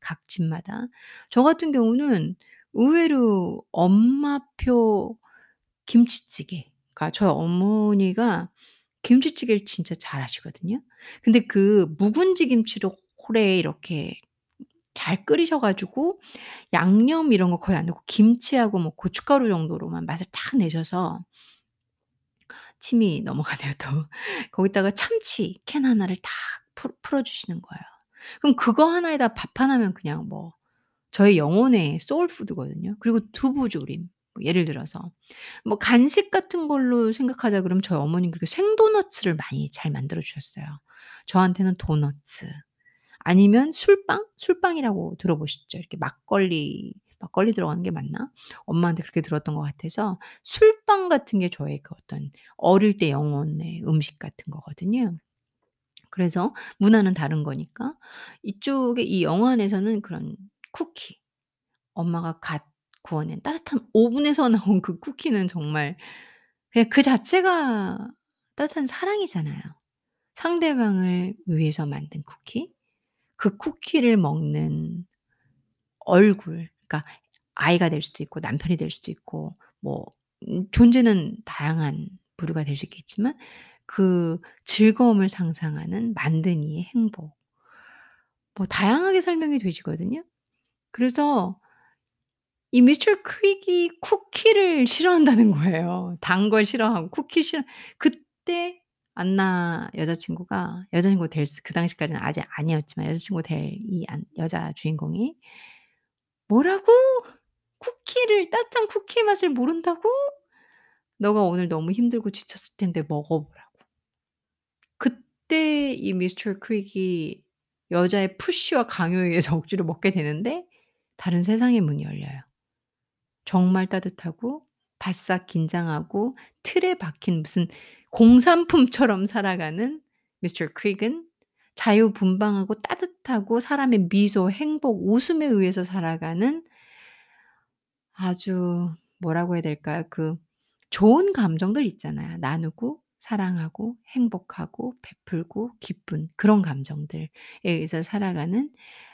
S1: 각 집마다. 저 같은 경우는 의외로 엄마표 김치찌개 그러니까 저희 어머니가 김치찌개를 진짜 잘하시거든요. 근데 그 묵은지 김치를 오래 이렇게 잘 끓이셔 가지고 양념 이런 거 거의 안 넣고 김치하고 뭐 고춧가루 정도로만 맛을 딱 내셔서 침이 넘어가네요 또. 거기다가 참치 캔 하나를 딱 풀 풀어 주시는 거예요. 그럼 그거 하나에다 밥 하나면 그냥 뭐 저의 영혼의 soul food거든요. 그리고 두부조림 뭐 예를 들어서. 뭐 간식 같은 걸로 생각하자 그러면 저희 어머니는 그렇게 생도너츠를 많이 잘 만들어 주셨어요. 저한테는 도너츠 아니면 술빵? 술빵이라고 들어보셨죠? 이렇게 막걸리 막걸리 들어가는 게 맞나? 엄마한테 그렇게 들었던 것 같아서 술빵 같은 게 저의 그 어떤 어릴 때 영혼의 음식 같은 거거든요. 그래서 문화는 다른 거니까 이쪽에 이 영화관에서는 그런 쿠키 엄마가 갓 구워낸 따뜻한 오븐에서 나온 그 쿠키는 정말 그냥 그 자체가 따뜻한 사랑이잖아요. 상대방을 위해서 만든 쿠키. 그 쿠키를 먹는 얼굴 그러니까 아이가 될 수도 있고 남편이 될 수도 있고 뭐음 존재는 다양한 부류가 될 수 있겠지만 그 즐거움을 상상하는 만든 이의 행복. 뭐 다양하게 설명이 되지거든요. 그래서 이 미스터 크릭이 쿠키를 싫어한다는 거예요. 단 걸 싫어하고 쿠키 싫어 그때 안나 여자친구가 여자친구 될스그 당시까지는 아직 아니었지만 여자친구 될이안 여자 주인공이 "뭐라고? 쿠키를 따뜻한 쿠키의 맛을 모른다고? 너가 오늘 너무 힘들고 지쳤을 텐데 먹어 보라고." 그때 이 미스터 크릭이 여자의 푸시와 강요에 의해서 억지로 먹게 되는데 다른 세상의 문이 열려요. 정말 따뜻하고 바싹 긴장하고 틀에 박힌 무슨 공산품처럼 살아가는 미스터 크릭은 자유분방하고 따뜻하고 사람의 미소, 행복, 웃음에 의해서 살아가는 아주 뭐라고 해야 될까요? 그 좋은 감정들 있잖아요. 나누고 사랑하고 행복하고 베풀고 기쁜 그런 감정들에 의해서 살아가는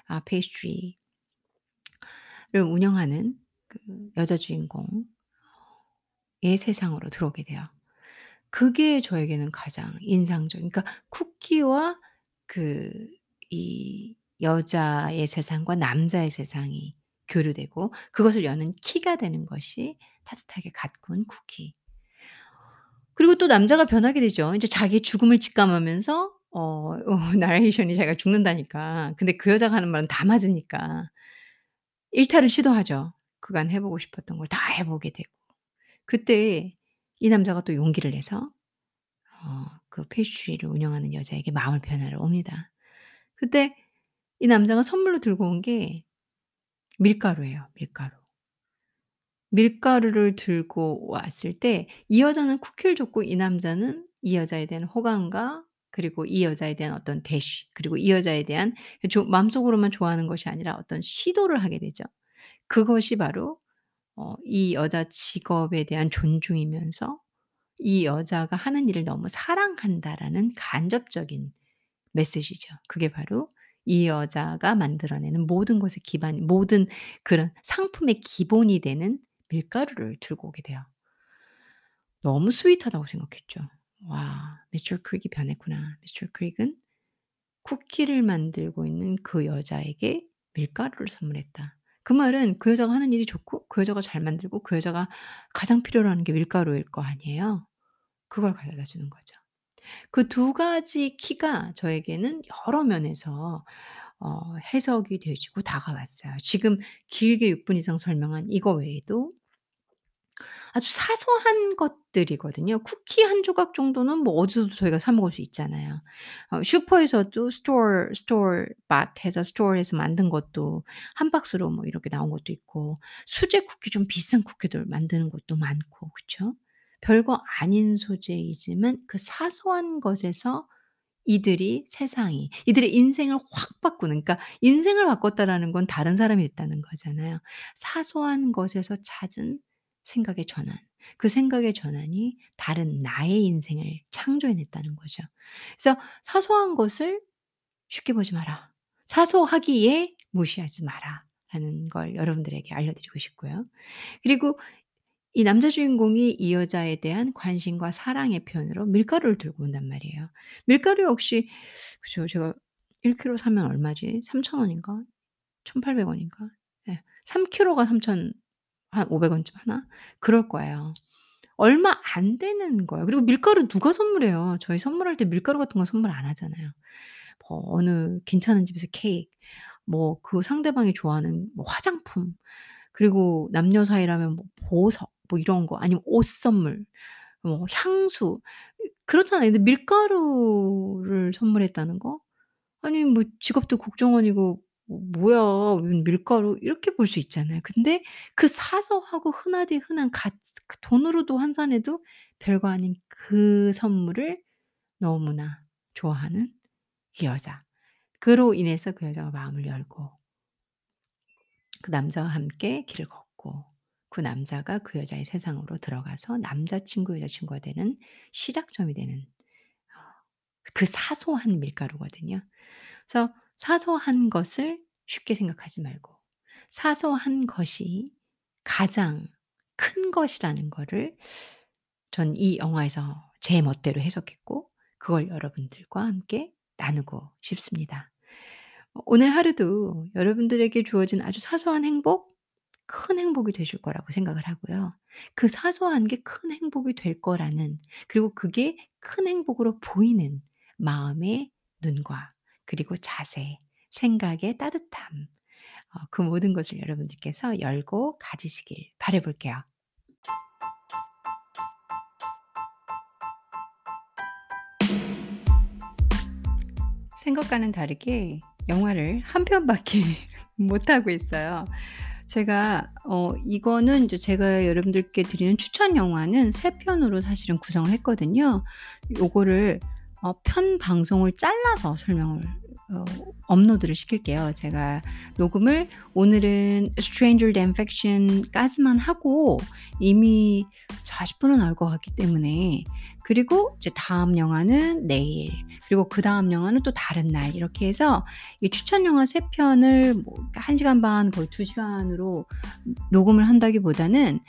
S1: 아 페이스트리를 운영하는 그 여자 주인공 의 세상으로 들어오게 돼요. 그게 저에게는 가장 인상적 그러니까 쿠키와 그 이 여자의 세상과 남자의 세상이 교류되고 그것을 여는 키가 되는 것이 따뜻하게 갓 구운 쿠키. 그리고 또 남자가 변하게 되죠. 인제 자기의 죽음을 직감하면서 어 어 나레이션이 자기가 죽는다니까. 근데 그 여자가 하는 말은 다 맞으니까 일탈을 시도하죠. 그간 해 보고 싶었던 걸 다 해 보게 되고. 그때 이 남자가 또 용기를 내서 어 그 페이스트리를 운영하는 여자에게 마음을 표현하러 옵니다. 그때 이 남자가 선물로 들고 온 게 밀가루예요, 밀가루. 밀가루를 들고 왔을 때 이 여자는 쿠키를 줬고 이 남자는 이 여자에 대한 호감과 그리고 이 여자에 대한 어떤 대쉬 그리고 이 여자에 대한 마음속으로만 좋아하는 것이 아니라 어떤 시도를 하게 되죠. 그것이 바로 어 이 여자 직업에 대한 존중이면서 '이 여자가 하는 일을 너무 사랑한다.'라는 간접적인 메시지죠. 그게 바로 이 여자가 만들어내는 모든 것의 기반 모든 그런 상품의 기본이 되는 밀가루를 들고 오게 돼요. 너무 스윗하다고 생각했죠. '와 미스터 크릭이 변했구나. 미스터 크릭은 쿠키를 만들고 있는 그 여자에게 밀가루를 선물했다.' 그 말은 그 여자가 하는 일이 좋고 그 여자가 잘 만들고 그 여자가 가장 필요로 하는 게 밀가루일 거 아니에요. 그걸 가져다 주는 거죠. 그두 가지 키가 저에게는 여러 면에서 어 해석이 되어지고 다가왔어요. 지금 길게 6 분 이상 설명한 이거 외에도 아주 사소한 것들이거든요. 쿠키 한 조각 정도는 뭐 어디서도 저희가 사 먹을 수 있잖아요. 어 슈퍼에서도 store store-bought 해서 store에서 만든 것도 한 박스로 뭐 이렇게 나온 것도 있고 수제 쿠키 좀 비싼 쿠키들 만드는 것도 많고 그쵸? 별거 아닌 소재이지만 그 사소한 것에서 이들이 세상이 이들의 인생을 확 바꾸는 그러니까 인생을 바꿨다라는 건 다른 사람이 됐다는 거잖아요. 사소한 것에서 찾은 생각의 전환. 그 생각의 전환이 다른 나의 인생을 창조해 냈다는 거죠. 그래서 "사소한 것을 쉽게 보지 마라. 사소하기에 무시하지 마라."라는 걸 여러분들에게 알려드리고 싶고요. 그리고 이 남자 주인공이 이 여자에 대한 관심과 사랑의 표현으로 밀가루를 들고 온단 말이에요. 밀가루 역시 그죠. 제가 1 킬로 사면 얼마지? 3,000 원인가? 1,800 원인가? 예. 3 킬로가 3,000 한 500 원쯤 하나? 그럴 거예요. 얼마 안 되는 거예요. 그리고 밀가루 누가 선물해요. 저희 선물할 때 밀가루 같은 거 선물 안 하잖아요. 뭐 어느 괜찮은 집에서 케이크 뭐 그 상대방이 좋아하는 뭐 화장품 그리고 남녀 사이라면 뭐 보석 뭐 이런 거 아니면 옷 선물 뭐 향수 그렇잖아요. 근데 밀가루를 선물했다는 거? 아니 뭐 직업도 국정원이고 뭐 '뭐야 웬 밀가루.' 이렇게 볼 수 있잖아요. 근데 그 사소하고 흔하디 흔한 가그 돈으로도 환산해도 별거 아닌 그 선물을 너무나 좋아하는 이 여자. 그로 인해서 그 여자가 마음을 열고 그 남자와 함께 길을 걷고 그 남자가 그 여자의 세상으로 들어가서 남자친구, 여자친구가 되는 시작점이 되는 어그 사소한 밀가루거든요. 그래서 사소한 것을 쉽게 생각하지 말고 사소한 것이 가장 큰 것이라는 거를 전 이 영화에서 제 멋대로 해석했고 그걸 여러분들과 함께 나누고 싶습니다. 어 오늘 하루도 여러분들에게 주어진 아주 사소한 행복, 큰 행복이 되실 거라고 생각을 하고요. 그 사소한 게 큰 행복이 될 거라는 그리고 그게 큰 행복으로 보이는 마음의 눈과 그리고 자세, 생각의 따뜻함 어 그 모든 것을 여러분들께서 열고 가지시길 바라 볼게요. 생각과는 다르게 영화를 한 편밖에 못 하고 있어요. 제가 어 이거는 이제 제가 여러분들께 드리는 추천 영화는 3 편으로 사실은 구성을 했거든요. 요거를 어 편 방송을 잘라서 설명을 어 업로드를 시킬게요. 제가 녹음을 오늘은 Stranger Than Fiction까지만 하고 이미 40 분은 나올 것 같기 때문에 그리고 이제 다음 영화는 내일 그리고 그 다음 영화는 또 다른 날 이렇게 해서 이 추천 영화 3 편을 뭐 1 시간 반 거의 2 시간으로 녹음을 한다기보다는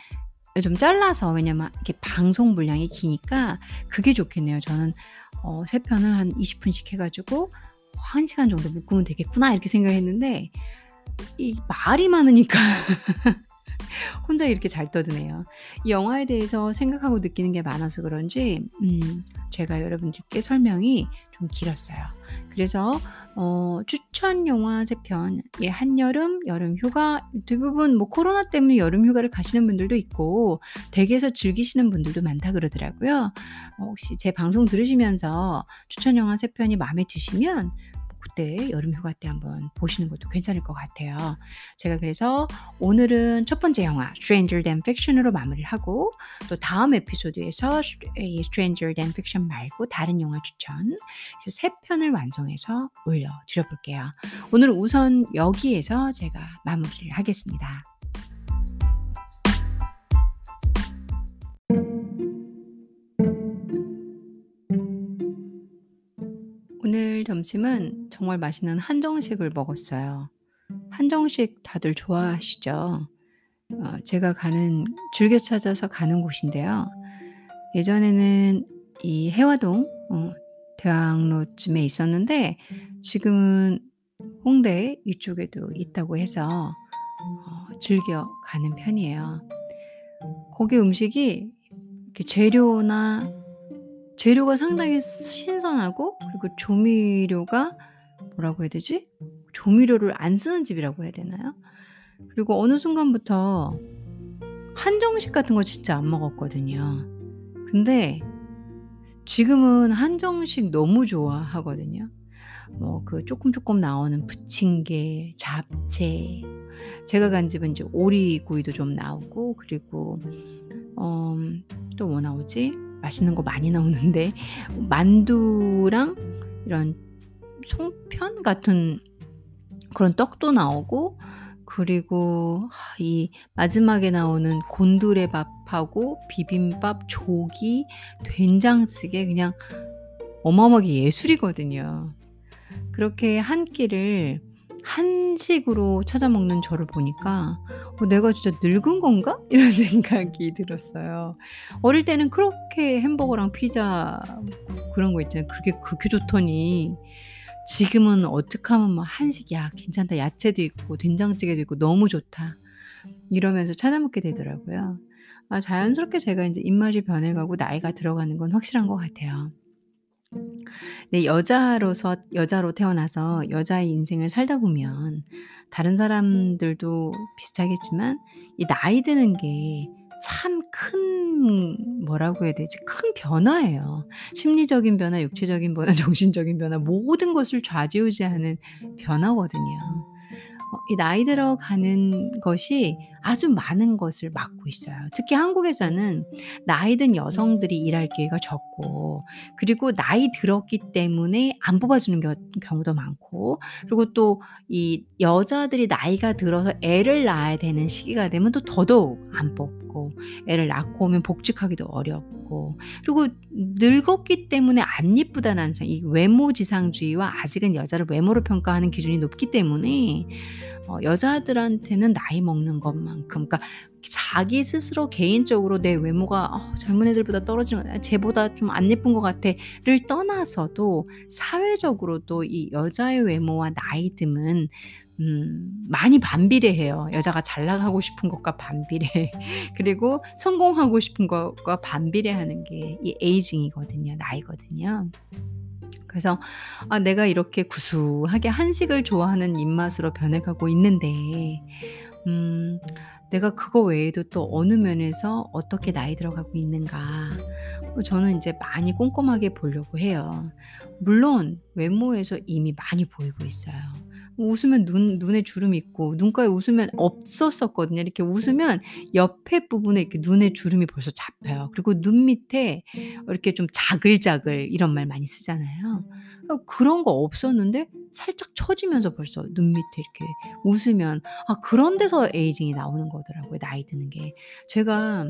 S1: 좀 잘라서 왜냐면 이렇게 방송 분량이 기니까 그게 좋겠네요. 저는 어3 편을 한 20 분씩 해 가지고 ' 한 시간 정도 묶으면 되겠구나.' 이렇게 생각을 했는데 이 말이 많으니까 혼자 이렇게 잘 떠드네요. 이 영화에 대해서 생각하고 느끼는 게 많아서 그런지 음 제가 여러분들께 설명이 좀 길었어요. 그래서 어 추천 영화 3편예 한여름, 여름휴가 대부분 뭐 코로나 때문에 여름휴가를 가시는 분들도 있고 댁에서 즐기시는 분들도 많다 그러더라고요. 어 혹시 제 방송 들으시면서 추천 영화 3 편이 마음에 드시면 그때 여름 휴가 때 한번 보시는 것도 괜찮을 것 같아요. 제가 그래서 오늘은 첫 번째 영화 Stranger Than Fiction으로 마무리를 하고 또 다음 에피소드에서 이 Stranger Than Fiction 말고 다른 영화 추천 3 편을 완성해서 올려드려 볼게요. 오늘은 우선 여기에서 제가 마무리를 하겠습니다. 오늘 점심은 정말 맛있는 한정식을 먹었어요. 한정식 다들 좋아하시죠? 어 제가 가는 즐겨 찾아서 가는 곳인데요. 예전에는 이 해화동 어 대학로쯤에 있었는데 지금은 홍대 이쪽에도 있다고 해서 어 즐겨 가는 편이에요. 거기 음식이 재료나 재료가 상당히 신선하고 그리고 조미료가 뭐라고 해야 되지? 조미료를 안 쓰는 집이라고 해야 되나요? 그리고 어느 순간부터 한정식 같은 거 진짜 안 먹었거든요. 근데 지금은 한정식 너무 좋아하거든요. 뭐그 쪼끔 쪼끔 나오는 부침개, 잡채 제가 간 집은 이제 오리구이도 좀 나오고 그리고 어또뭐 나오지? 맛있는 거 많이 나오는데 만두랑 이런 송편 같은 그런 떡도 나오고 그리고 이 마지막에 나오는 곤드레밥하고 비빔밥, 조기, 된장찌개 그냥 어마어마하게 예술이거든요. 그렇게 한 끼를 한식으로 찾아 먹는 저를 보니까 '어 내가 진짜 늙은 건가?' 이런 생각이 들었어요. 어릴 때는 그렇게 햄버거랑 피자 그런 거 있잖아요. 그게 그렇게 좋더니 지금은 어떡하면 뭐 한식 '야 괜찮다. 야채도 있고 된장찌개도 있고 너무 좋다.' 이러면서 찾아 먹게 되더라고요. 아 자연스럽게 제가 인제 입맛이 변해가고 나이가 들어가는 건 확실한 것 같아요. 네 여자로서 여자로 태어나서 여자의 인생을 살다 보면 다른 사람들도 비슷하겠지만 이 나이 드는 게 참 큰 뭐라고 해야 되지? 큰 변화예요. 심리적인 변화, 육체적인 변화, 정신적인 변화 모든 것을 좌지우지하는 변화거든요. 어이 나이 들어가는 것이 아주 많은 것을 맡고 있어요. 특히 한국에서는 나이 든 여성들이 일할 기회가 적고 그리고 나이 들었기 때문에 안 뽑아주는 겨 경우도 많고 그리고 또 이 여자들이 나이가 들어서 애를 낳아야 되는 시기가 되면 또 더더욱 안 뽑고 애를 낳고 오면 복직하기도 어렵고 그리고 늙었기 때문에 안 이쁘다는 생이 외모 지상주의와 아직은 여자를 외모로 평가하는 기준이 높기 때문에 어 여자들한테는 나이 먹는 것만큼 그러니까 자기 스스로 개인적으로 '내 외모가 어 젊은 애들보다 떨어지는 것 쟤보다 좀 안 예쁜 것 같아.'를 떠나서도 사회적으로도 이 여자의 외모와 나이듦은 음 많이 반비례해요. 여자가 잘 나가고 싶은 것과 반비례 그리고 성공하고 싶은 것과 반비례하는 게 이 에이징이거든요. 나이거든요. 그래서 아 내가 이렇게 구수하게 한식을 좋아하는 입맛으로 변해가고 있는데 음 '내가 그거 외에도 또 어느 면에서 어떻게 나이 들어가고 있는가.' 어 저는 인제 많이 꼼꼼하게 보려고 해요. 물론 외모에서 이미 많이 보이고 있어요. 웃으면 눈 눈에 주름이 있고 눈가에 웃으면 없었었거든요. 이렇게 웃으면 옆에 부분에 이렇게 눈에 주름이 벌써 잡혀요. 그리고 눈 밑에 어 이렇게 좀 자글자글 이런 말 많이 쓰잖아요. 어 그런 거 없었는데 살짝 처지면서 벌써 눈 밑에 이렇게 웃으면 아 그런 데서 에이징이 나오는 거더라고요, 나이 드는 게. 제가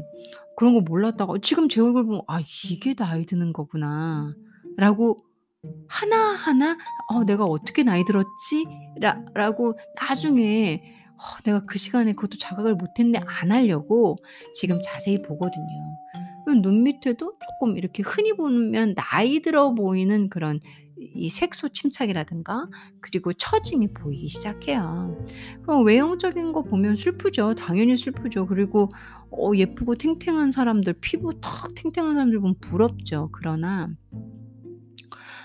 S1: 그런 거 몰랐다가 지금 제 얼굴 보면 '아 이게 나이 드는 거구나.'라고 하나하나 '어 내가 어떻게 나이 들었지?' 라 라고 나중에 '어 내가 그 시간에 그것도 자각을 못 했네.' 안 하려고 지금 자세히 보거든요. 그눈 밑에도 쪼끔 이렇게 흔히 보면 나이 들어 보이는 그런 이 색소 침착이라든가 그리고 처짐이 보이기 시작해요. 그럼 외형적인 거 보면 슬프죠. 당연히 슬프죠. 그리고 어 예쁘고 탱탱한 사람들 피부 턱 탱탱한 사람들 보면 부럽죠. 그러나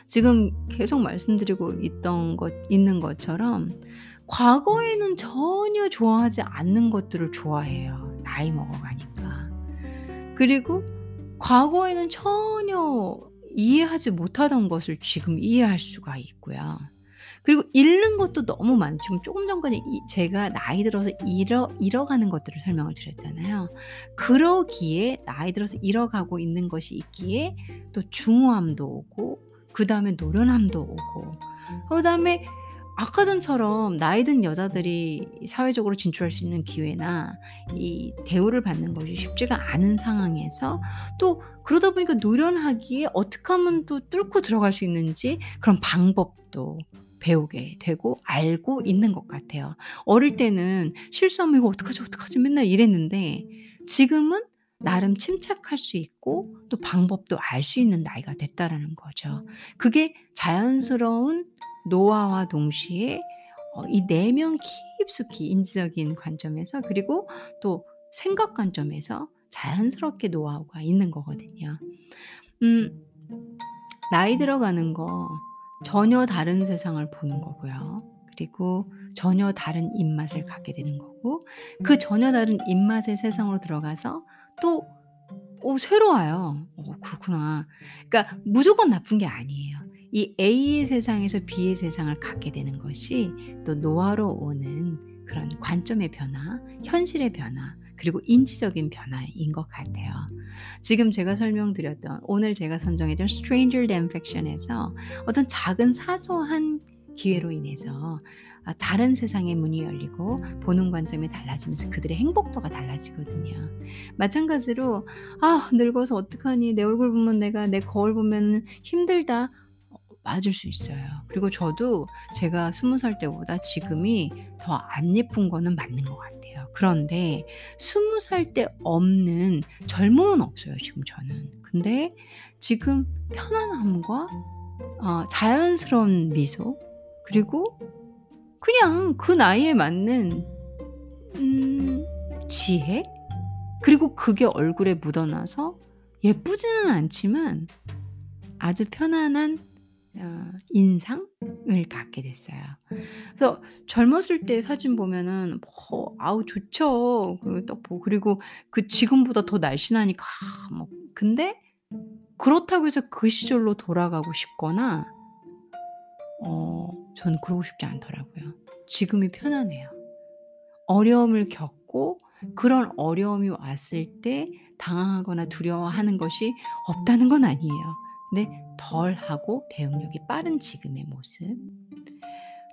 S1: 지금 계속 말씀드리고 있던 것 있는 것처럼 과거에는 전혀 좋아하지 않는 것들을 좋아해요, 나이 먹어 가니까. 그리고 과거에는 전혀 이해하지 못하던 것을 지금 이해할 수가 있고요. 그리고 잃는 것도 너무 많 지금 쪼금 전까지 이 제가 나이 들어서 잃어 잃어가는 것들을 설명을 드렸잖아요. 그러기에 나이 들어서 잃어가고 있는 것이 있기에 또 중후함도 오고 그 다음에 노련함도 오고 그 다음에 아까 전처럼 나이 든 여자들이 사회적으로 진출할 수 있는 기회나 이 대우를 받는 것이 쉽지가 않은 상황에서 또 그러다 보니까 노련하기에 어떻게 하면 또 뚫고 들어갈 수 있는지 그런 방법도 배우게 되고 알고 있는 것 같아요. 어릴 때는 실수하면 '이거 어떡하지, 어떡하지?' 맨날 이랬는데 지금은 나름 침착할 수 있고 또 방법도 알 수 있는 나이가 됐다라는 거죠. 그게 자연스러운 노화와 동시에 어, 이 내면 깊숙이 인지적인 관점에서 그리고 또 생각 관점에서 자연스럽게 노하우가 있는 거거든요. 음, 나이 들어가는 거 전혀 다른 세상을 보는 거고요. 그리고 전혀 다른 입맛을 갖게 되는 거고 그 전혀 다른 입맛의 세상으로 들어가서 또어 새로워요. '어 그렇구나.' 그러니까 무조건 나쁜 게 아니에요. 이 A의 세상에서 B의 세상을 갖게 되는 것이 또 노화로 오는 그런 관점의 변화, 현실의 변화, 그리고 인지적인 변화인 것 같아요. 지금 제가 설명드렸던 오늘 제가 선정해 준 Stranger Than Fiction에서 어떤 작은 사소한 기회로 인해서 아, 다른 세상의 문이 열리고 보는 관점이 달라지면서 그들의 행복도가 달라지거든요. 마찬가지로 아 늙어서 어떡하니 내 얼굴 보면 내가 내 거울 보면 힘들다. 어, 맞을 수 있어요. 그리고 저도 제가 스무 살 때보다 지금이 더 안 예쁜 거는 맞는 것 같아요. 그런데 스무 살 때 없는 젊음은 없어요, 지금 저는. 근데 지금 편안함과 어, 자연스러운 미소 그리고 그냥 그 나이에 맞는 음 지혜? 그리고 그게 얼굴에 묻어나서 예쁘지는 않지만 아주 편안한 어 인상을 갖게 됐어요. 그래서 젊었을 때 사진 보면은 뭐 아우 좋죠. 뭐 그리고 그 지금보다 더 날씬하니까 아 뭐 근데 그렇다고 해서 그 시절로 돌아가고 싶거나 어 저는 그러고 싶지 않더라고요. 지금이 편안해요. 어려움을 겪고 그런 어려움이 왔을 때 당황하거나 두려워하는 것이 없다는 건 아니에요. 근데 덜하고 대응력이 빠른 지금의 모습.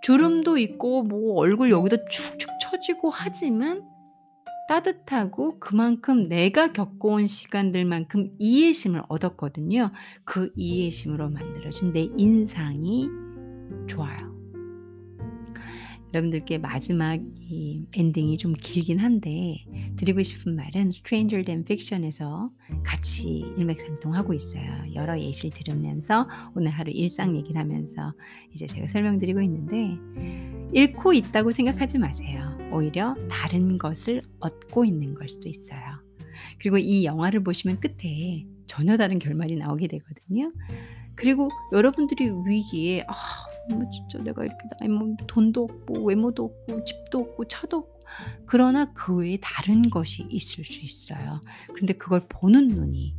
S1: 주름도 있고 뭐 얼굴 여기도 축축 처지고 하지만 따뜻하고 그만큼 내가 겪어온 시간들만큼 이해심을 얻었거든요. 그 이해심으로 만들어진 내 인상이 좋아요. 여러분들께 마지막 이 엔딩이 좀 길긴 한데 드리고 싶은 말은 Stranger Than Fiction에서 같이 일맥상통하고 있어요. 여러 예시를 들으면서 오늘 하루 일상 얘기를 하면서 이제 제가 설명드리고 있는데 잃고 있다고 생각하지 마세요. 오히려 다른 것을 얻고 있는 걸 수도 있어요. 그리고 이 영화를 보시면 끝에 전혀 다른 결말이 나오게 되거든요. 그리고 여러분들이 위기에 아, 뭐 진짜 내가 이렇게 나이 뭐 돈도 없고 외모도 없고 집도 없고 차도 없고 그러나 그 외에 다른 것이 있을 수 있어요. 근데 그걸 보는 눈이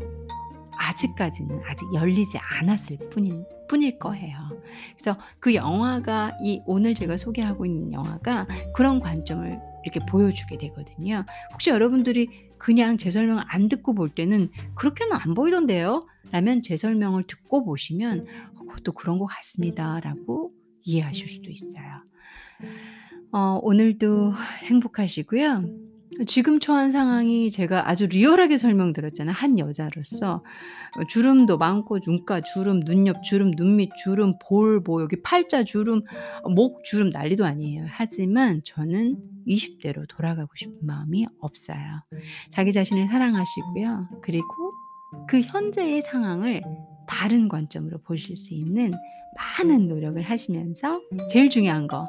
S1: 아직까지는 아직 열리지 않았을 뿐인 뿐일 거예요. 그래서 그 영화가 이 오늘 제가 소개하고 있는 영화가 그런 관점을 이렇게 보여주게 되거든요. 혹시 여러분들이 그냥 제 설명을 안 듣고 볼 때는 그렇게는 안 보이던데요? 라면 제 설명을 듣고 보시면 어, 그것도 그런 것 같습니다. 라고 이해하실 수도 있어요. 어, 오늘도 행복하시고요. 지금 처한 상황이 제가 아주 리얼하게 설명드렸잖아요. 한 여자로서 어, 주름도 많고 눈가 주름, 눈옆 주름, 눈밑 주름, 볼, 뭐 여기 팔자 주름, 목 주름 난리도 아니에요. 하지만 저는 20대로 돌아가고 싶은 마음이 없어요. 자기 자신을 사랑하시고요. 그리고 그 현재의 상황을 다른 관점으로 보실 수 있는 많은 노력을 하시면서 제일 중요한 거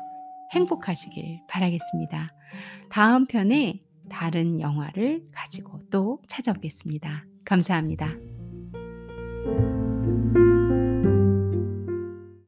S1: 행복하시길 바라겠습니다. 다음 편에 다른 영화를 가지고 또 찾아오겠습니다. 감사합니다.